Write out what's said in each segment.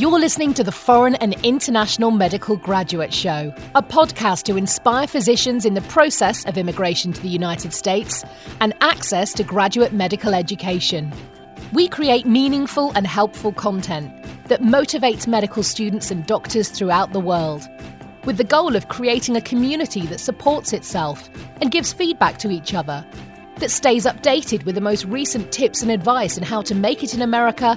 You're listening to the Foreign and International Medical Graduate Show, a podcast to inspire physicians in the process of immigration to the United States and access to graduate medical education. We create meaningful and helpful content that motivates medical students and doctors throughout the world, with the goal of creating a community that supports itself and gives feedback to each other, that stays updated with the most recent tips and advice on how to make it in America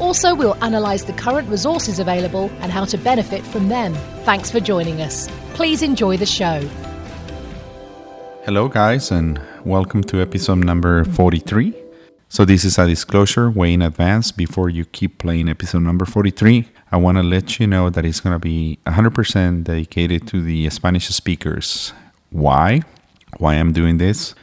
Also, we'll analyse the current resources available and how to benefit from them. Thanks for joining us. Please enjoy the show. Hello, guys, and welcome to episode number 43. So, this is a disclosure way in advance before you keep playing episode number 43. I want to let you know that it's going to be 100% dedicated to the Spanish speakers. Why? Why I'm doing this?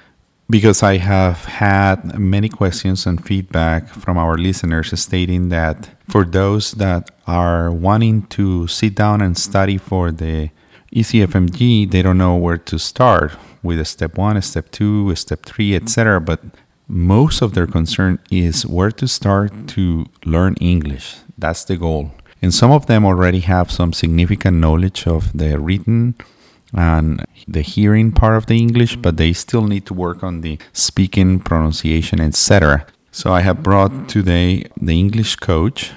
Because I have had many questions and feedback from our listeners stating that for those that are wanting to sit down and study for the ECFMG, they don't know where to start with step one, step two, step three, etc. But most of their concern is where to start to learn English. That's the goal. And some of them already have some significant knowledge of the written and the hearing part of the English, but they still need to work on the speaking, pronunciation, etc. So I have brought today the English coach,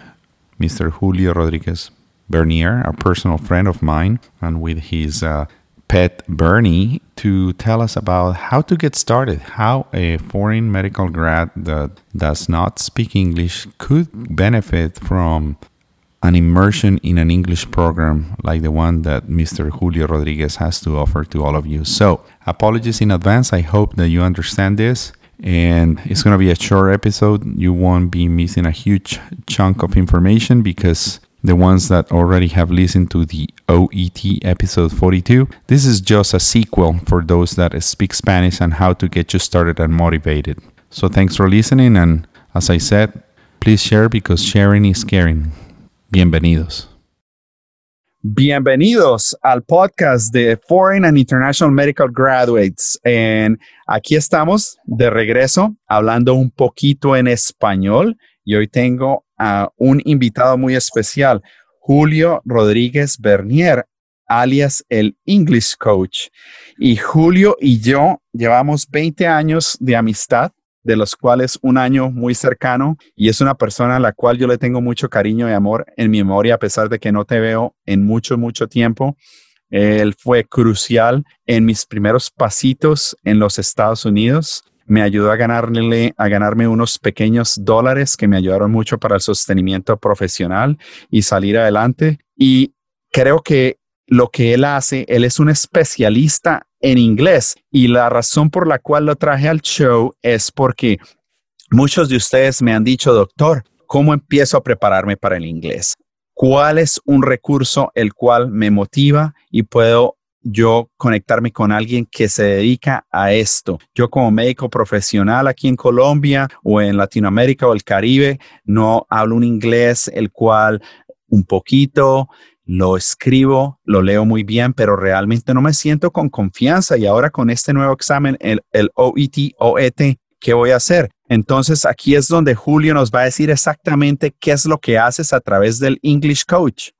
Mr. Julio Rodriguez Bernier, a personal friend of mine, and with his uh, pet Bernie to tell us about how to get started, how a foreign medical grad that does not speak English could benefit from an immersion in an English program like the one that Mr. Julio Rodriguez has to offer to all of you. So, apologies in advance. I hope that you understand this. And it's going to be a short episode. You won't be missing a huge chunk of information because the ones that already have listened to the OET episode 42, this is just a sequel for those that speak Spanish and how to get you started and motivated. So, thanks for listening. And as I said, please share because sharing is caring. Bienvenidos. Bienvenidos al podcast de Foreign and International Medical Graduates. En, aquí estamos de regreso hablando un poquito en español y hoy tengo a un invitado muy especial, Julio Rodríguez Bernier, alias el English Coach. Y Julio y yo llevamos 20 años de amistad de los cuales un año muy cercano y es una persona a la cual yo le tengo mucho cariño y amor en mi memoria a pesar de que no te veo en mucho, mucho tiempo. Él fue crucial en mis primeros pasitos en los Estados Unidos. Me ayudó a ganarle, a ganarme unos pequeños dólares que me ayudaron mucho para el sostenimiento profesional y salir adelante. Y creo que lo que él hace, él es un especialista en inglés. Y la razón por la cual lo traje al show es porque muchos de ustedes me han dicho, doctor, ¿cómo empiezo a prepararme para el inglés? ¿Cuál es un recurso el cual me motiva y puedo yo conectarme con alguien que se dedica a esto. Yo como médico profesional aquí en Colombia o en Latinoamérica o el Caribe no hablo un inglés el cual un poquito lo escribo, lo leo muy bien, pero realmente no me siento con confianza y ahora con este nuevo examen, el, el OET, OET, ¿qué voy a hacer? Entonces aquí es donde Julio nos va a decir exactamente qué es lo que haces a través del English Coach.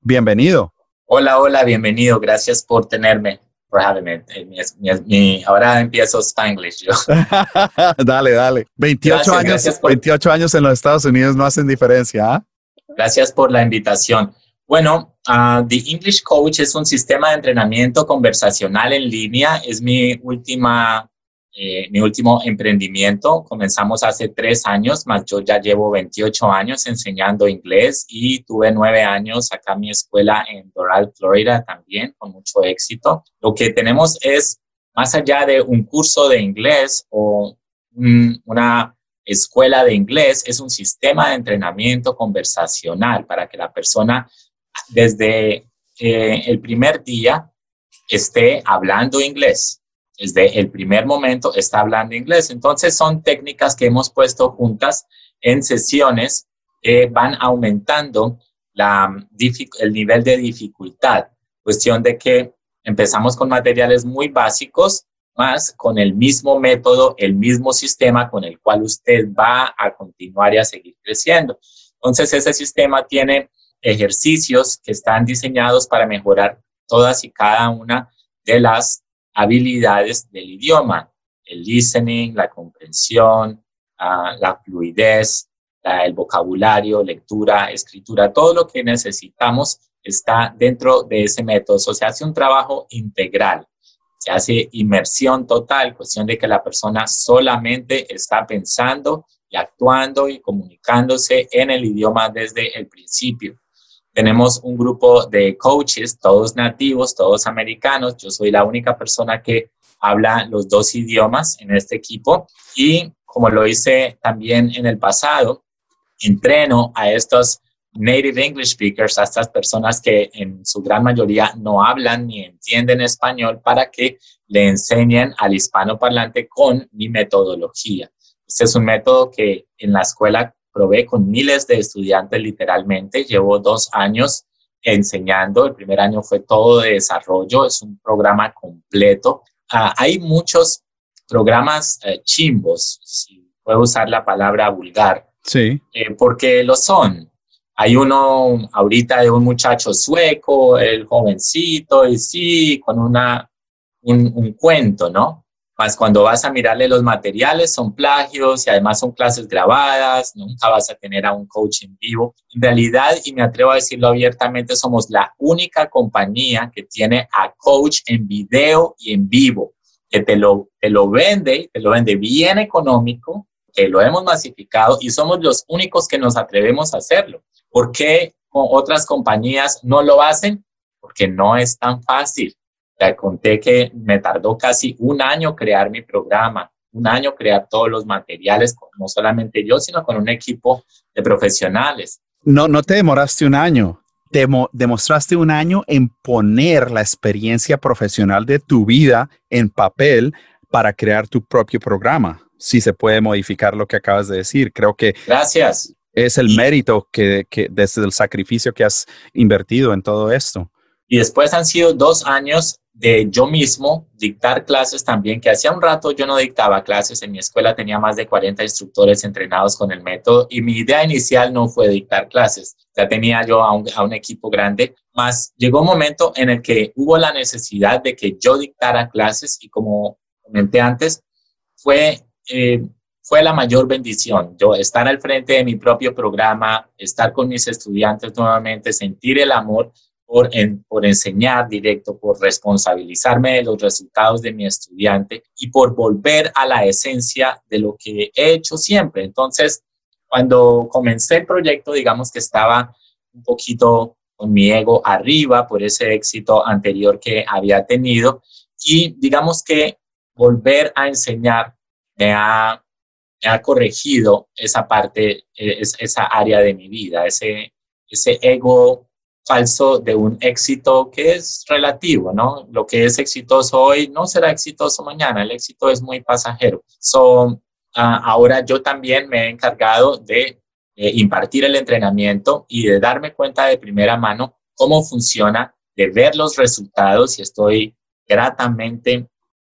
Bienvenido. Hola, hola, bienvenido. Gracias por tenerme. por having me. ahora empiezo Spanglish yo. dale, dale. 28 años, 28 años en los Estados Unidos no hacen diferencia. ¿ah? Gracias por la invitación. Bueno, uh, The English Coach es un sistema de entrenamiento conversacional en línea. Es mi última, eh, mi último emprendimiento. Comenzamos hace tres años, más yo ya llevo 28 años enseñando inglés y tuve nueve años acá en mi escuela en Doral, Florida también, con mucho éxito. Lo que tenemos es, más allá de un curso de inglés o una escuela de inglés, es un sistema de entrenamiento conversacional para que la persona desde eh, el primer día esté hablando inglés. Desde el primer momento está hablando inglés. Entonces son técnicas que hemos puesto juntas en sesiones que van aumentando la, el nivel de dificultad. Cuestión de que empezamos con materiales muy básicos, más con el mismo método, el mismo sistema con el cual usted va a continuar y a seguir creciendo. Entonces, ese sistema tiene ejercicios que están diseñados para mejorar todas y cada una de las habilidades del idioma, el listening, la comprensión, ah, la fluidez, el vocabulario, lectura, escritura, todo lo que necesitamos está dentro de ese método. O se hace un trabajo integral, se hace inmersión total, cuestión de que la persona solamente está pensando y actuando y comunicándose en el idioma desde el principio. Tenemos un grupo de coaches, todos nativos, todos americanos. Yo soy la única persona que habla los dos idiomas en este equipo y como lo hice también en el pasado, entreno a estos native English speakers, a estas personas que en su gran mayoría no hablan ni entienden español para que le enseñen al hispano parlante con mi metodología. Este es un método que en la escuela probé con miles de estudiantes literalmente. Llevo dos años enseñando. El primer año fue todo de desarrollo. Es un programa completo. Ah, hay muchos programas eh, chimbos, si puedo usar la palabra vulgar. Sí. Eh, porque lo son. Hay uno ahorita de un muchacho sueco, el jovencito, y sí, con una, un, un cuento, ¿no? Más cuando vas a mirarle los materiales, son plagios y además son clases grabadas, nunca vas a tener a un coach en vivo. En realidad, y me atrevo a decirlo abiertamente, somos la única compañía que tiene a coach en video y en vivo, que te lo, te lo vende, te lo vende bien económico, que lo hemos masificado y somos los únicos que nos atrevemos a hacerlo. ¿Por qué otras compañías no lo hacen? Porque no es tan fácil. Te conté que me tardó casi un año crear mi programa, un año crear todos los materiales, no solamente yo, sino con un equipo de profesionales. No, no te demoraste un año. Te demostraste un año en poner la experiencia profesional de tu vida en papel para crear tu propio programa. Si se puede modificar lo que acabas de decir, creo que. Gracias. Es el mérito que, que desde el sacrificio que has invertido en todo esto. Y después han sido dos años de yo mismo dictar clases también, que hacía un rato yo no dictaba clases, en mi escuela tenía más de 40 instructores entrenados con el método y mi idea inicial no fue dictar clases, ya tenía yo a un, equipo grande, más llegó un momento en el que hubo la necesidad de que yo dictara clases y como comenté antes, fue, eh, fue la mayor bendición, yo estar al frente de mi propio programa, estar con mis estudiantes nuevamente, sentir el amor por, por enseñar directo, por responsabilizarme de los resultados de mi estudiante y por volver a la esencia de lo que he hecho siempre. Entonces, cuando comencé el proyecto, digamos que estaba un poquito con mi ego arriba por ese éxito anterior que había tenido y digamos que volver a enseñar me ha, me ha corregido esa parte, esa área de mi vida, ese, ese ego falso de un éxito que es relativo, ¿no? Lo que es exitoso hoy no será exitoso mañana, el éxito es muy pasajero. So, ah, ahora yo también me he encargado de impartir el entrenamiento y de darme cuenta de primera mano cómo funciona, de ver los resultados y estoy gratamente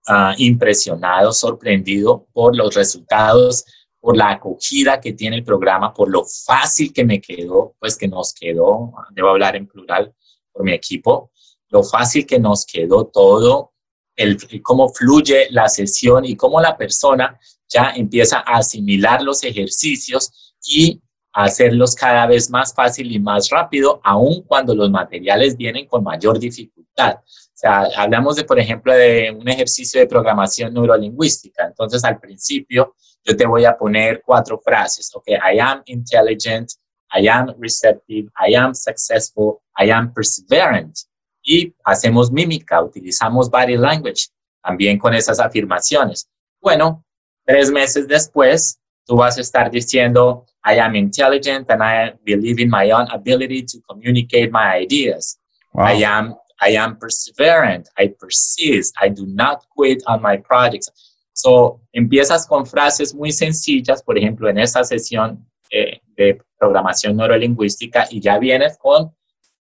uh, impresionado, sorprendido por los resultados por la acogida que tiene el programa, por lo fácil que me quedó, pues que nos quedó, debo hablar en plural por mi equipo, lo fácil que nos quedó todo, el, cómo fluye la sesión y cómo la persona ya empieza a asimilar los ejercicios y hacerlos cada vez más fácil y más rápido, aun cuando los materiales vienen con mayor dificultad. O sea, hablamos de, por ejemplo, de un ejercicio de programación neurolingüística. Entonces, al principio, yo te voy a poner cuatro frases. Ok, I am intelligent, I am receptive, I am successful, I am perseverant. Y hacemos mímica, utilizamos body language también con esas afirmaciones. Bueno, tres meses después, tú vas a estar diciendo, I am intelligent and I believe in my own ability to communicate my ideas. I am I am perseverant, I persist, I do not quit on my projects. So, empiezas con frases muy sencillas, por ejemplo, en esta sesión eh, de programación neurolingüística y ya vienes con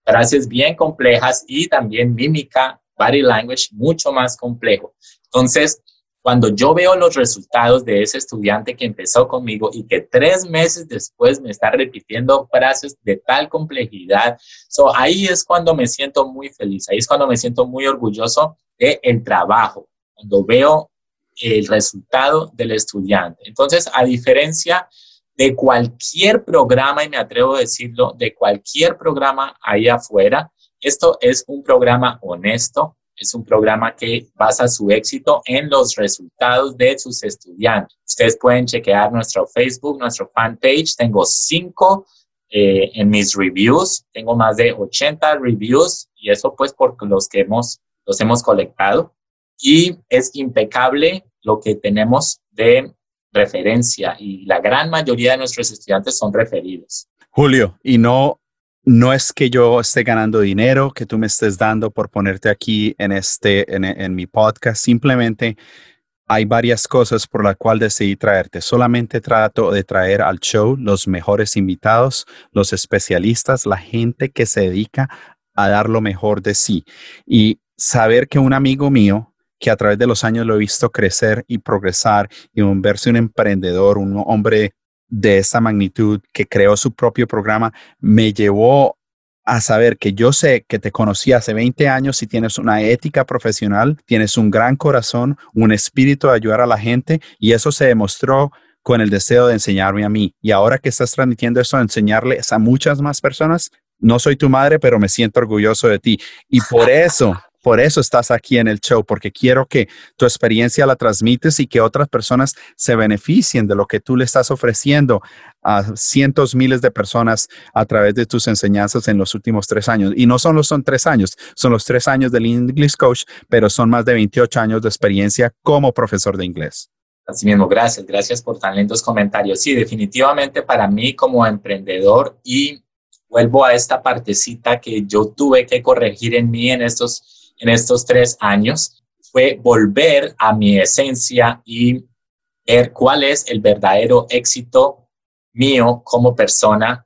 frases bien complejas y también mímica, body language mucho más complejo. Entonces, cuando yo veo los resultados de ese estudiante que empezó conmigo y que tres meses después me está repitiendo frases de tal complejidad, so ahí es cuando me siento muy feliz, ahí es cuando me siento muy orgulloso del el trabajo, cuando veo el resultado del estudiante. Entonces, a diferencia de cualquier programa, y me atrevo a decirlo, de cualquier programa ahí afuera, esto es un programa honesto, es un programa que basa su éxito en los resultados de sus estudiantes. Ustedes pueden chequear nuestro Facebook, nuestro fanpage. Tengo cinco eh, en mis reviews. Tengo más de 80 reviews y eso pues por los que hemos, los hemos colectado. Y es impecable lo que tenemos de referencia y la gran mayoría de nuestros estudiantes son referidos. Julio, y no no es que yo esté ganando dinero, que tú me estés dando por ponerte aquí en este, en, mi podcast. Simplemente hay varias cosas por las cuales decidí traerte. Solamente trato de traer al show los mejores invitados, los especialistas, la gente que se dedica a dar lo mejor de sí. Y saber que un amigo mío, que a través de los años lo he visto crecer y progresar y verse un emprendedor, un hombre de esa magnitud, que creó su propio programa, me llevó a saber que yo sé que te conocí hace 20 años y tienes una ética profesional, tienes un gran corazón, un espíritu de ayudar a la gente y eso se demostró con el deseo de enseñarme a mí. Y ahora que estás transmitiendo eso, enseñarles a muchas más personas, no soy tu madre, pero me siento orgulloso de ti. Y por eso por eso estás aquí en el show, porque quiero que tu experiencia la transmites y que otras personas se beneficien de lo que tú le estás ofreciendo a cientos, miles de personas a través de tus enseñanzas en los últimos tres años. Y no solo son tres años, son los tres años del English Coach, pero son más de 28 años de experiencia como profesor de inglés. Así mismo, gracias, gracias por tan lindos comentarios. Sí, definitivamente para mí como emprendedor y vuelvo a esta partecita que yo tuve que corregir en mí en estos en estos tres años fue volver a mi esencia y ver cuál es el verdadero éxito mío como persona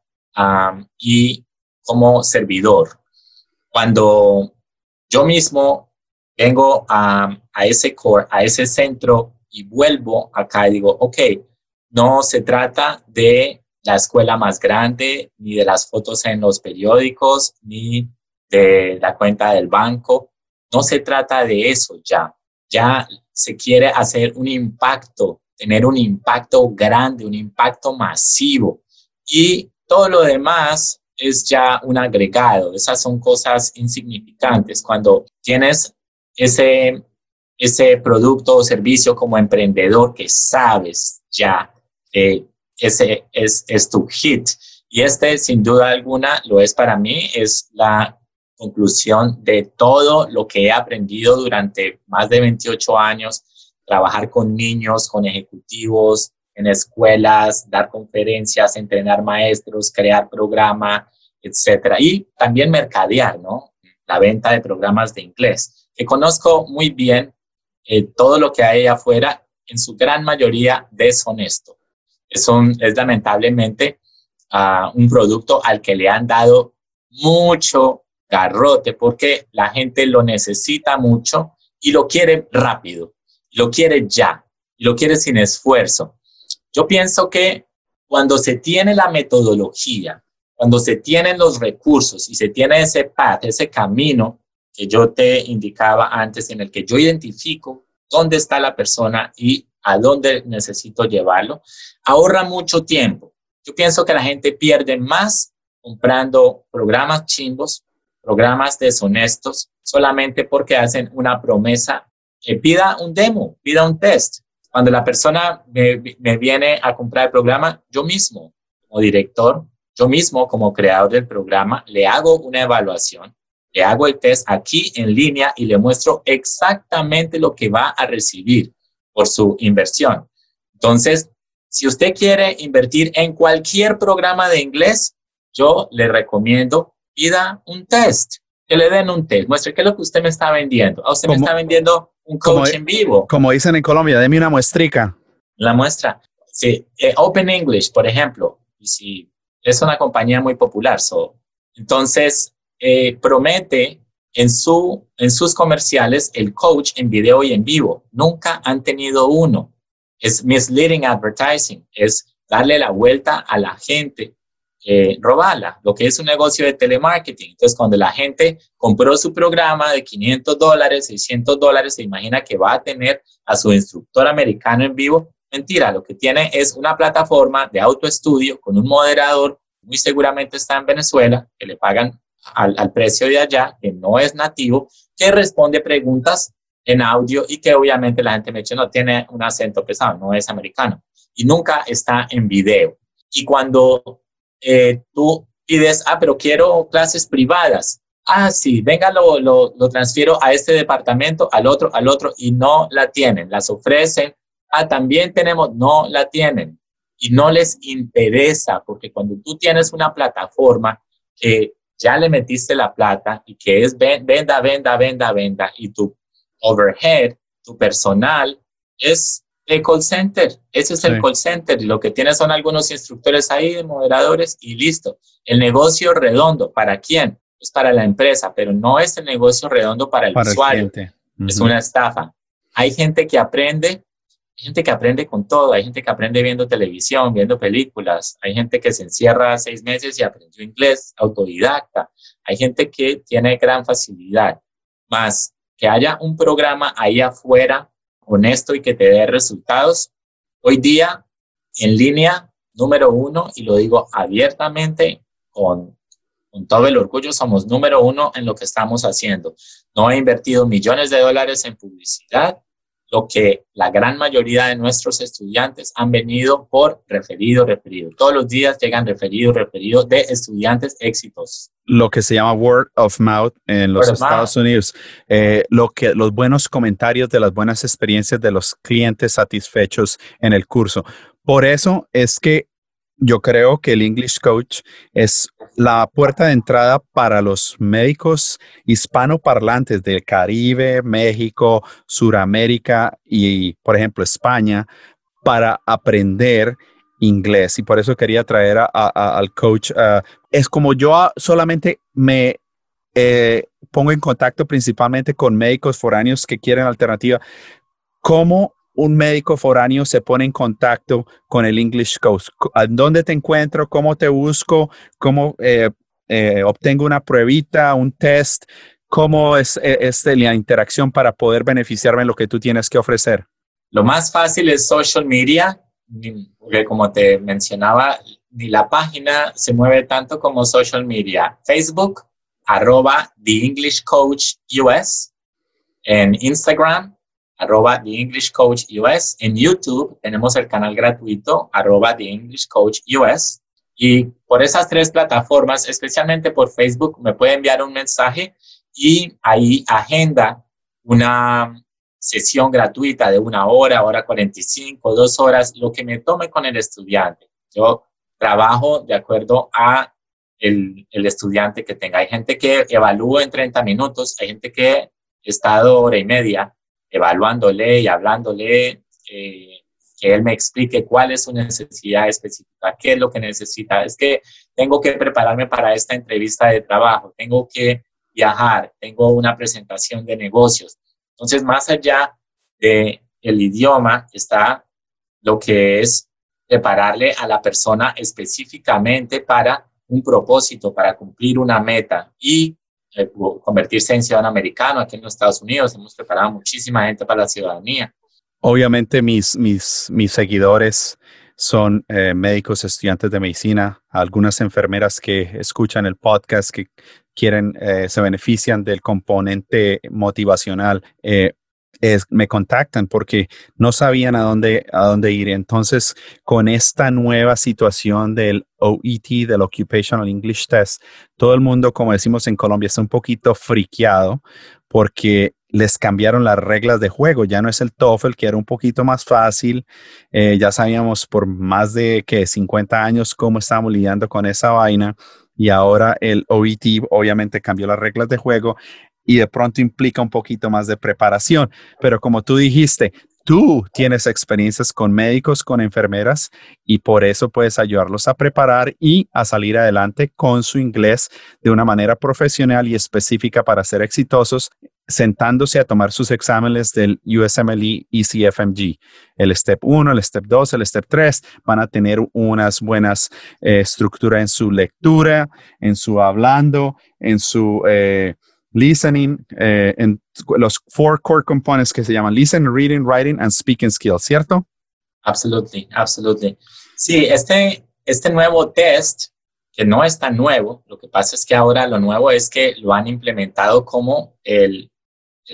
y como servidor. Cuando yo mismo vengo a, ese core, a ese centro y vuelvo acá y digo, ok, no se trata de la escuela más grande, ni de las fotos en los periódicos, ni de la cuenta del banco. No se trata de eso ya. Ya se quiere hacer un impacto, tener un impacto grande, un impacto masivo. Y todo lo demás es ya un agregado. Esas son cosas insignificantes. Cuando tienes ese, ese producto o servicio como emprendedor que sabes ya, ese es, es tu hit. Y este, sin duda alguna, lo es para mí, es la conclusión de todo lo que he aprendido durante más de 28 años, trabajar con niños, con ejecutivos, en escuelas, dar conferencias, entrenar maestros, crear programa, etcétera. Y también mercadear, ¿no? La venta de programas de inglés, que conozco muy bien eh, todo lo que hay afuera, en su gran mayoría deshonesto. Es, un, es lamentablemente uh, un producto al que le han dado mucho garrote porque la gente lo necesita mucho y lo quiere rápido, lo quiere ya, lo quiere sin esfuerzo. Yo pienso que cuando se tiene la metodología, cuando se tienen los recursos y se tiene ese path, ese camino que yo te indicaba antes, en el que yo identifico dónde está la persona y a dónde necesito llevarlo, ahorra mucho tiempo. Yo pienso que la gente pierde más comprando programas chimbos programas deshonestos solamente porque hacen una promesa. que pida un demo, pida un test. Cuando la persona me, me viene a comprar el programa, yo mismo, como director, yo mismo como creador del programa, le hago una evaluación, le hago el test aquí en línea y le muestro exactamente lo que va a recibir por su inversión. Entonces, si usted quiere invertir en cualquier programa de inglés, yo le recomiendo pida un test. que le den un test, muestre qué es lo que usted me está vendiendo. A usted me está vendiendo un coach en vivo. Como dicen en Colombia, deme una muestrica. La muestra. Sí, eh, Open English, por ejemplo, y si es una compañía muy popular, so, entonces eh, promete en, su, en sus comerciales el coach en video y en vivo. Nunca han tenido uno. Es misleading advertising, es darle la vuelta a la gente eh, robarla, lo que es un negocio de telemarketing. Entonces, cuando la gente compró su programa de 500 dólares, 600 dólares, se imagina que va a tener a su instructor americano en vivo. Mentira, lo que tiene es una plataforma de autoestudio con un moderador, muy seguramente está en Venezuela, que le pagan al, precio de allá, que no es nativo, que responde preguntas en audio y que obviamente la gente me no tiene un acento pesado, no es americano y nunca está en video. Y cuando eh, tú pides, ah, pero quiero clases privadas. Ah, sí, venga, lo, lo, lo transfiero a este departamento, al otro, al otro, y no la tienen. Las ofrecen. Ah, también tenemos, no la tienen. Y no les interesa, porque cuando tú tienes una plataforma que ya le metiste la plata y que es venda, venda, venda, venda, y tu overhead, tu personal, es el call center. Ese es el call center. Lo que tiene son algunos instructores ahí, moderadores, y listo. El negocio redondo, ¿para quién? Es para la empresa, pero no es el negocio redondo para el usuario. Es una estafa. Hay gente que aprende, hay gente que aprende con todo. Hay gente que aprende viendo televisión, viendo películas. Hay gente que se encierra seis meses y aprendió inglés, autodidacta. Hay gente que tiene gran facilidad. Más que haya un programa ahí afuera honesto y que te dé resultados. Hoy día, en línea, número uno, y lo digo abiertamente con, con todo el orgullo, somos número uno en lo que estamos haciendo. No he invertido millones de dólares en publicidad, lo que la gran mayoría de nuestros estudiantes han venido por referido, referido. Todos los días llegan referidos, referidos de estudiantes éxitos. Lo que se llama word of mouth en los Estados Unidos. Eh, lo que, los buenos comentarios de las buenas experiencias de los clientes satisfechos en el curso. Por eso es que yo creo que el English Coach es la puerta de entrada para los médicos hispanoparlantes del Caribe, México, Suramérica y, por ejemplo, España, para aprender inglés. Y por eso quería traer al coach. es como yo solamente me eh, pongo en contacto principalmente con médicos foráneos que quieren alternativa. ¿Cómo un médico foráneo se pone en contacto con el English Coach? ¿Dónde te encuentro? ¿Cómo te busco? ¿Cómo eh, eh, obtengo una pruebita, un test? ¿Cómo es, e, la interacción para poder beneficiarme de lo que tú tienes que ofrecer? Lo más fácil es social media, porque como te mencionaba, ni la página se mueve tanto como social media. Facebook, arroba The English Coach US. En Instagram, arroba The English Coach US. En YouTube tenemos el canal gratuito, arroba The English Coach US. Y por esas tres plataformas, especialmente por Facebook, me puede enviar un mensaje y ahí agenda una sesión gratuita de una hora, hora 45, dos horas, lo que me tome con el estudiante. Yo trabajo de acuerdo a el, el estudiante que tenga. Hay gente que evalúa en 30 minutos, hay gente que ha estado hora y media evaluándole y hablándole, eh, que él me explique cuál es su necesidad específica, qué es lo que necesita. Es que tengo que prepararme para esta entrevista de trabajo, tengo que viajar, tengo una presentación de negocios. Entonces, más allá de el idioma está lo que es prepararle a la persona específicamente para un propósito, para cumplir una meta. Y convertirse en ciudadano americano aquí en los Estados Unidos. Hemos preparado muchísima gente para la ciudadanía. Obviamente mis, mis, mis seguidores son eh, médicos, estudiantes de medicina, algunas enfermeras que escuchan el podcast, que quieren, eh, se benefician del componente motivacional me contactan porque no sabían a dónde, a dónde ir. Entonces, con esta nueva situación del OET, del Occupational English Test, todo el mundo, como decimos en Colombia, está un poquito friqueado porque les cambiaron las reglas de juego. Ya no es el TOEFL, que era un poquito más fácil. Eh, ya sabíamos por más de que 50 años cómo estábamos lidiando con esa vaina. y ahora el OET obviamente cambió las reglas de juego y de pronto implica un poquito más de preparación. Pero como tú dijiste, tú tienes experiencias con médicos, con enfermeras y por eso puedes ayudarlos a preparar y a salir adelante con su inglés de una manera profesional y específica para ser exitosos sentándose a tomar sus exámenes del USMLE ECFMG. El Step 1, el Step 2, el Step 3 van a tener unas buenas eh, estructuras en su lectura, en su hablando, en su... Eh, listening, eh, en los four core components que se llaman listen, reading, writing and speaking skills, ¿cierto? Absolutely, absolutely. Sí, este, este nuevo test, que no es tan nuevo, lo que pasa es que ahora lo nuevo es que lo han implementado como el,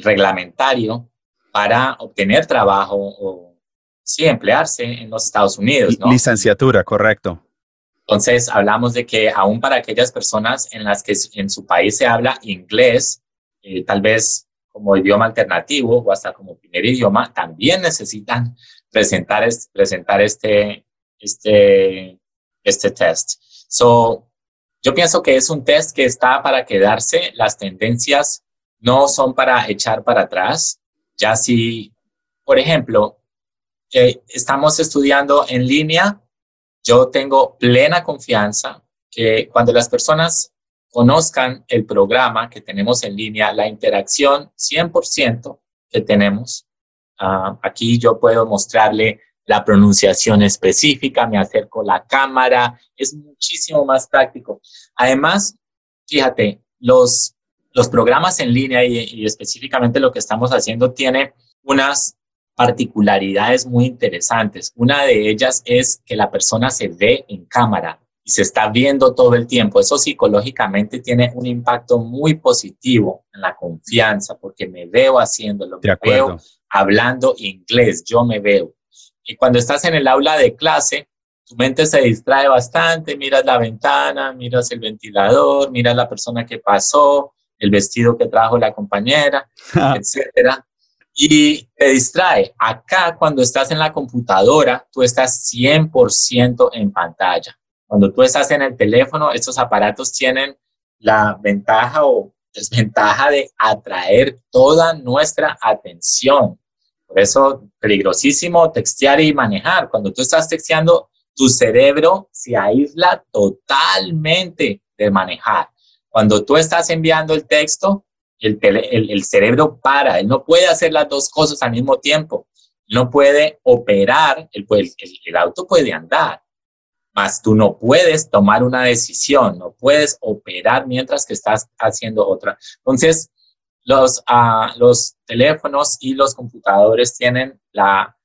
reglamentario para obtener trabajo o sí, emplearse en los Estados Unidos. ¿no? Licenciatura, correcto. Entonces, hablamos de que aún para aquellas personas en las que en su país se habla inglés, eh, tal vez como idioma alternativo o hasta como primer idioma, también necesitan presentar, presentar este, este, este test. So, yo pienso que es un test que está para quedarse. Las tendencias no son para echar para atrás. Ya si, por ejemplo, eh, estamos estudiando en línea, yo tengo plena confianza que cuando las personas conozcan el programa que tenemos en línea, la interacción 100% que tenemos, ah, aquí yo puedo mostrarle la pronunciación específica, me acerco la cámara, es muchísimo más práctico. Además, fíjate, los, los programas en línea y, y específicamente lo que estamos haciendo tiene unas particularidades muy interesantes. Una de ellas es que la persona se ve en cámara y se está viendo todo el tiempo. Eso psicológicamente tiene un impacto muy positivo en la confianza porque me veo haciéndolo, me veo hablando inglés, yo me veo. Y cuando estás en el aula de clase, tu mente se distrae bastante, miras la ventana, miras el ventilador, miras la persona que pasó, el vestido que trajo la compañera, etcétera y te distrae. Acá, cuando estás en la computadora, tú estás 100% en pantalla. Cuando tú estás en el teléfono, estos aparatos tienen la ventaja o desventaja de atraer toda nuestra atención. Por eso, peligrosísimo textear y manejar. Cuando tú estás texteando, tu cerebro se aísla totalmente de manejar. Cuando tú estás enviando el texto, el, cerebro para, él no puede hacer las dos cosas al mismo tiempo, no puede operar, el, el, auto puede andar, mas tú no puedes tomar una decisión, no puedes operar mientras que estás haciendo otra. Entonces, los, uh, los teléfonos y los computadores tienen la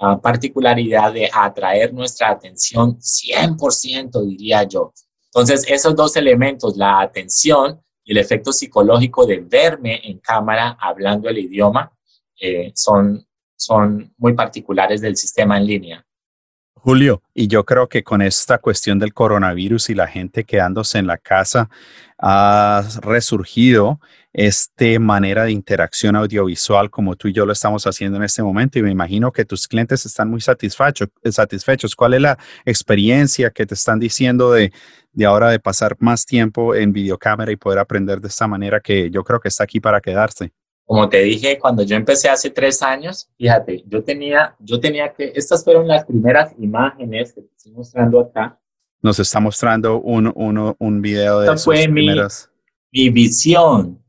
uh, particularidad de atraer nuestra atención 100%, diría yo. Entonces, esos dos elementos, la atención el efecto psicológico de verme en cámara hablando el idioma eh, son, son muy particulares del sistema en línea. Julio, y yo creo que con esta cuestión del coronavirus y la gente quedándose en la casa, ha resurgido esta manera de interacción audiovisual como tú y yo lo estamos haciendo en este momento y me imagino que tus clientes están muy satisfechos. satisfechos. ¿Cuál es la experiencia que te están diciendo de, de ahora de pasar más tiempo en videocámara y poder aprender de esta manera que yo creo que está aquí para quedarse? Como te dije, cuando yo empecé hace tres años, fíjate, yo tenía, yo tenía que, estas fueron las primeras imágenes que te estoy mostrando acá. Nos está mostrando un, un, un video de Esta fue mi, mi visión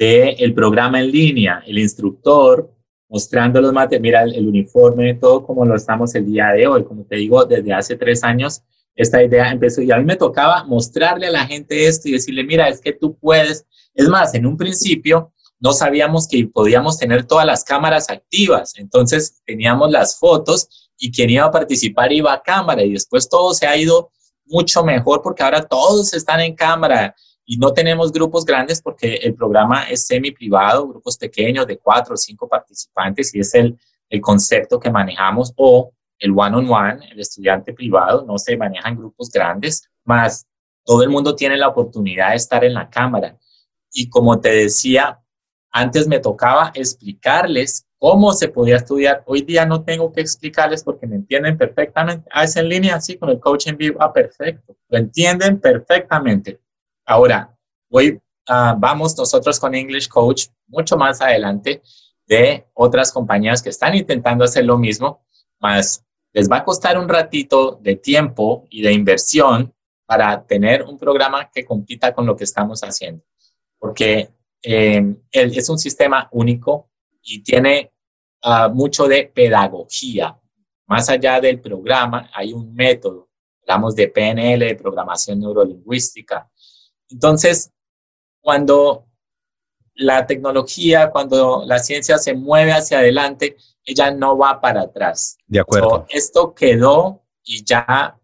el programa en línea, el instructor mostrando los materiales, mira el, uniforme, todo como lo estamos el día de hoy. Como te digo, desde hace tres años esta idea empezó y a mí me tocaba mostrarle a la gente esto y decirle, mira, es que tú puedes. Es más, en un principio no sabíamos que podíamos tener todas las cámaras activas, entonces teníamos las fotos y quien iba a participar iba a cámara y después todo se ha ido mucho mejor porque ahora todos están en cámara y no tenemos grupos grandes porque el programa es semi privado, grupos pequeños de cuatro o cinco participantes y es el, el concepto que manejamos o el one-on-one, el estudiante privado, no se maneja en grupos grandes, más todo el mundo tiene la oportunidad de estar en la cámara. Y como te decía, antes me tocaba explicarles cómo se podía estudiar. Hoy día no tengo que explicarles porque me entienden perfectamente. Ah, es en línea, así con el coach en vivo. Ah, perfecto. Lo entienden perfectamente. Ahora, hoy ah, vamos nosotros con English Coach mucho más adelante de otras compañías que están intentando hacer lo mismo, más les va a costar un ratito de tiempo y de inversión para tener un programa que compita con lo que estamos haciendo. Porque eh, es un sistema único y tiene ah, mucho de pedagogía. Más allá del programa, hay un método. Hablamos de PNL, de programación neurolingüística. Entonces, cuando la tecnología, cuando la ciencia se mueve hacia adelante, ella no va para atrás. De acuerdo. esto quedó y ya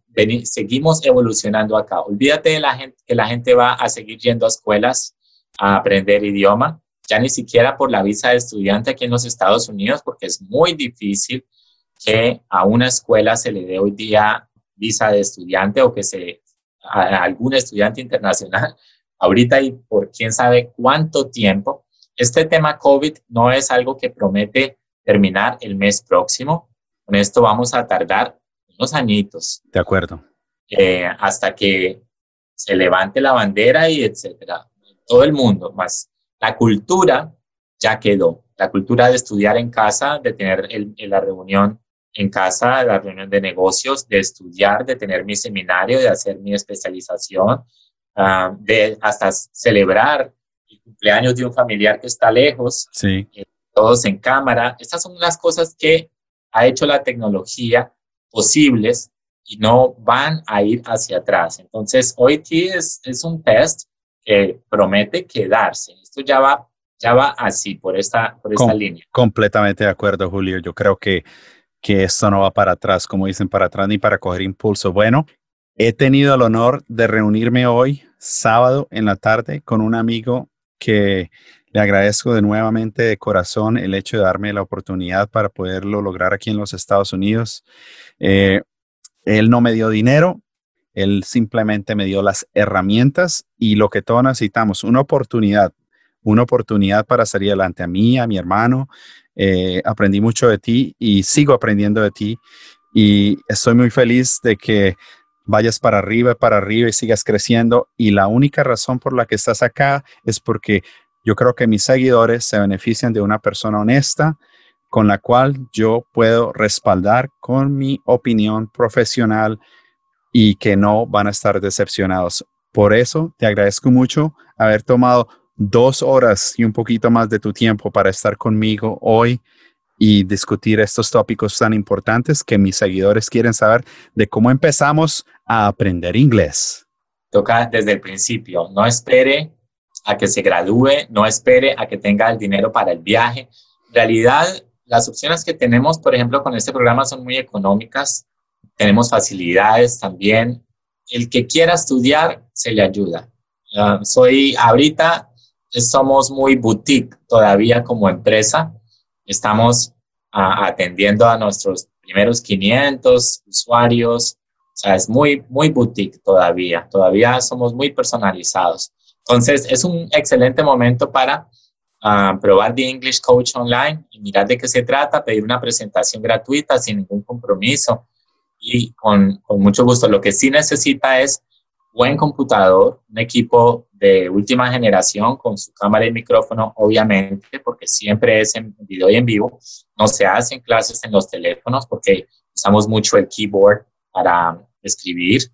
seguimos evolucionando acá. Olvídate de la gente, que la gente va a seguir yendo a escuelas a aprender idioma, ya ni siquiera por la visa de estudiante aquí en los Estados Unidos, porque es muy difícil que a una escuela se le dé hoy día visa de estudiante o que se a algún estudiante internacional ahorita y por quién sabe cuánto tiempo. Este tema COVID no es algo que promete terminar el mes próximo. Con esto vamos a tardar unos añitos. De acuerdo. Eh, hasta que se levante la bandera y etcétera. Todo el mundo, más la cultura ya quedó. La cultura de estudiar en casa, de tener la reunión en casa, la reunión de negocios, de estudiar, de tener mi seminario, de hacer mi especialización, ah, de hasta celebrar el cumpleaños de un familiar que está lejos. Sí. Eh, todos en cámara. Estas son las cosas que ha hecho la tecnología posibles y no van a ir hacia atrás. Entonces, hoy es, es un test que promete quedarse. Esto ya va, ya va así, por esta, por esta línea. Completamente de acuerdo, Julio. Yo creo que, que esto no va para atrás, como dicen, para atrás ni para coger impulso. Bueno, he tenido el honor de reunirme hoy, sábado en la tarde, con un amigo que le agradezco de nuevamente de corazón el hecho de darme la oportunidad para poderlo lograr aquí en los Estados Unidos. Eh, él no me dio dinero, él simplemente me dio las herramientas y lo que todos necesitamos, una oportunidad, una oportunidad para salir adelante a mí, a mi hermano. Eh, aprendí mucho de ti y sigo aprendiendo de ti y estoy muy feliz de que vayas para arriba, para arriba y sigas creciendo. Y la única razón por la que estás acá es porque yo creo que mis seguidores se benefician de una persona honesta con la cual yo puedo respaldar con mi opinión profesional y que no van a estar decepcionados. Por eso te agradezco mucho haber tomado dos horas y un poquito más de tu tiempo para estar conmigo hoy y discutir estos tópicos tan importantes que mis seguidores quieren saber de cómo empezamos a aprender inglés. Toca desde el principio, no espere a que se gradúe, no espere a que tenga el dinero para el viaje. En realidad, las opciones que tenemos, por ejemplo, con este programa son muy económicas. Tenemos facilidades también. El que quiera estudiar, se le ayuda. Ah, soy ahorita, somos muy boutique todavía como empresa. Estamos ah, atendiendo a nuestros primeros 500 usuarios. O sea, es muy, muy boutique todavía. Todavía somos muy personalizados. Entonces, es un excelente momento para ah, probar The English Coach Online y mirar de qué se trata, pedir una presentación gratuita sin ningún compromiso y con, con mucho gusto. Lo que sí necesita es buen computador, un equipo de última generación con su cámara y micrófono, obviamente, porque siempre es en video y en vivo. No se hacen clases en los teléfonos porque usamos mucho el keyboard para escribir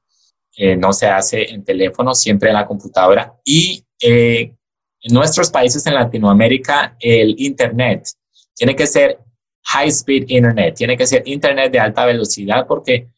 no se hace en teléfono, siempre en la computadora. Y eh, en nuestros países en Latinoamérica, el Internet tiene que ser high speed Internet, tiene que ser Internet de alta velocidad porque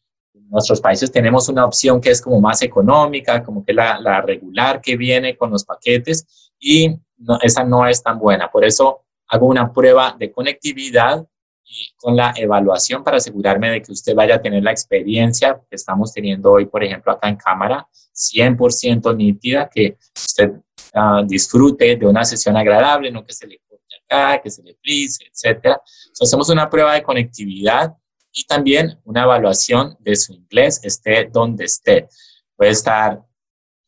nuestros países tenemos una opción que es como más económica, como que la, la regular que viene con los paquetes y esa no es tan buena. Por eso hago una prueba de conectividad y con la evaluación para asegurarme de que usted vaya a tener la experiencia que estamos teniendo hoy, por ejemplo, acá en cámara, 100% nítida, que usted ah, disfrute de una sesión agradable, no que se le corte acá, que se le frise, etc. hacemos una prueba de conectividad y también una evaluación de su inglés, esté donde esté. Puede estar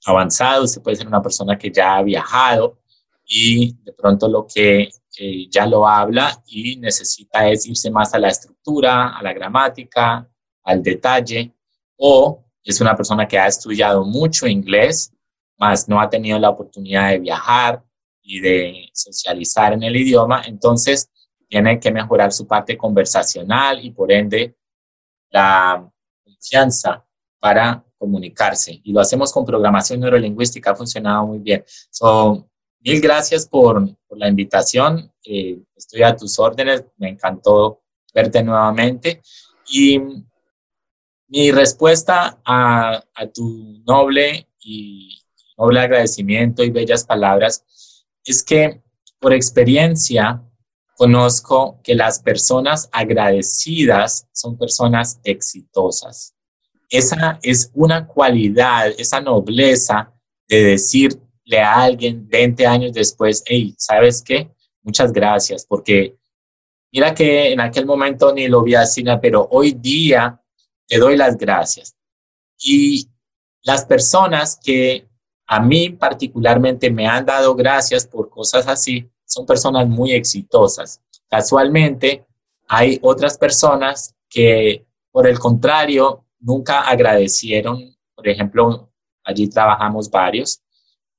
avanzado, usted puede ser una persona que ya ha viajado y de pronto lo que que ya lo habla y necesita es irse más a la estructura, a la gramática, al detalle, o es una persona que ha estudiado mucho inglés, más no ha tenido la oportunidad de viajar y de socializar en el idioma, entonces tiene que mejorar su parte conversacional y por ende la confianza para comunicarse. Y lo hacemos con programación neurolingüística, ha funcionado muy bien. So, mil gracias por, por la invitación. Eh, estoy a tus órdenes. Me encantó verte nuevamente. Y mi respuesta a, a tu noble y noble agradecimiento y bellas palabras es que por experiencia conozco que las personas agradecidas son personas exitosas. Esa es una cualidad, esa nobleza de decirle a alguien 20 años después, hey, ¿sabes qué? Muchas gracias, porque mira que en aquel momento ni lo vi así, pero hoy día te doy las gracias. Y las personas que a mí particularmente me han dado gracias por cosas así, son personas muy exitosas. Casualmente, hay otras personas que, por el contrario, nunca agradecieron. Por ejemplo, allí trabajamos varios.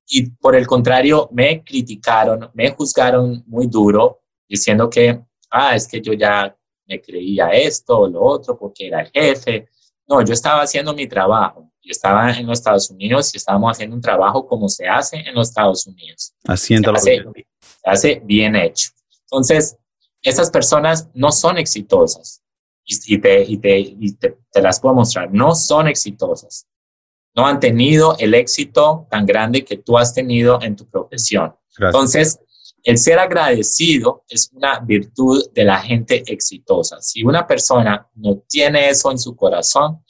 Y por el contrario, me criticaron, me juzgaron muy duro, diciendo que, ah, es que yo ya me creía esto o lo otro porque era el jefe. No, yo estaba haciendo mi trabajo. Yo estaba en los Estados Unidos y estábamos haciendo un trabajo como se hace en los Estados Unidos. Haciéndolo bien hace bien hecho. Entonces, esas personas no son exitosas y, te, y, te, te, las puedo mostrar, no son exitosas. No han tenido el éxito tan grande que tú has tenido en tu profesión. Entonces, el ser agradecido es una virtud de la gente exitosa. Si una persona no tiene eso en su corazón,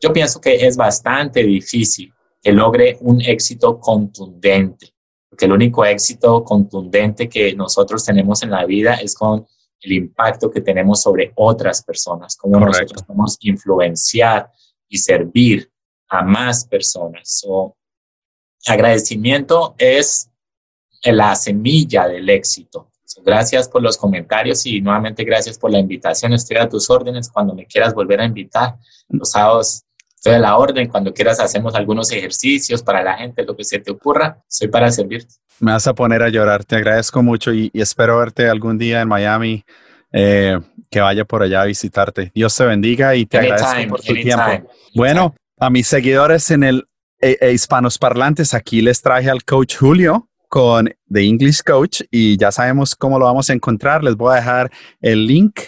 yo pienso que es bastante difícil que logre un éxito contundente porque el único éxito contundente que nosotros tenemos en la vida es con el impacto que tenemos sobre otras personas, cómo nosotros podemos influenciar y servir a más personas. So, agradecimiento es la semilla del éxito. gracias por los comentarios y nuevamente gracias por la invitación. Estoy a tus órdenes cuando me quieras volver a invitar. Los sábados A la orden. Cuando quieras hacemos algunos ejercicios para la gente, lo que se te ocurra. Soy para servirte. Me vas a poner a llorar. Te agradezco mucho y, espero verte algún día en Miami. Eh, que vaya por allá a visitarte. Dios te bendiga y te agradezco por tu tiempo. Bueno, a mis seguidores en el e, e hispanos parlantes, aquí les traje al coach Julio con The English Coach y ya sabemos cómo lo vamos a encontrar. Les voy a dejar el link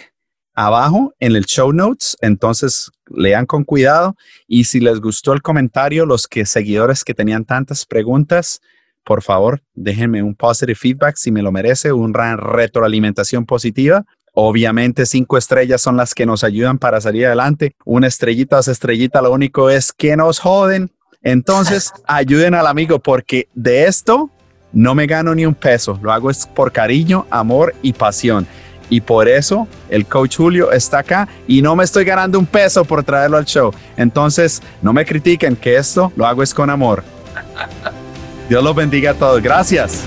abajo en el show notes, entonces lean con cuidado y si les gustó el comentario, los que seguidores que tenían tantas preguntas, por favor, déjenme un positive feedback si me lo merece, una retroalimentación positiva. Obviamente cinco estrellas son las que nos ayudan para salir adelante. Una estrellita, dos estrellitas, lo único es que nos joden. Entonces, ayuden al amigo porque de esto no me gano ni un peso. Lo hago es por cariño, amor y pasión. Y por eso el coach Julio está acá y no me estoy ganando un peso por traerlo al show. Entonces, no me critiquen que esto lo hago es con amor. Dios los bendiga a todos. Gracias.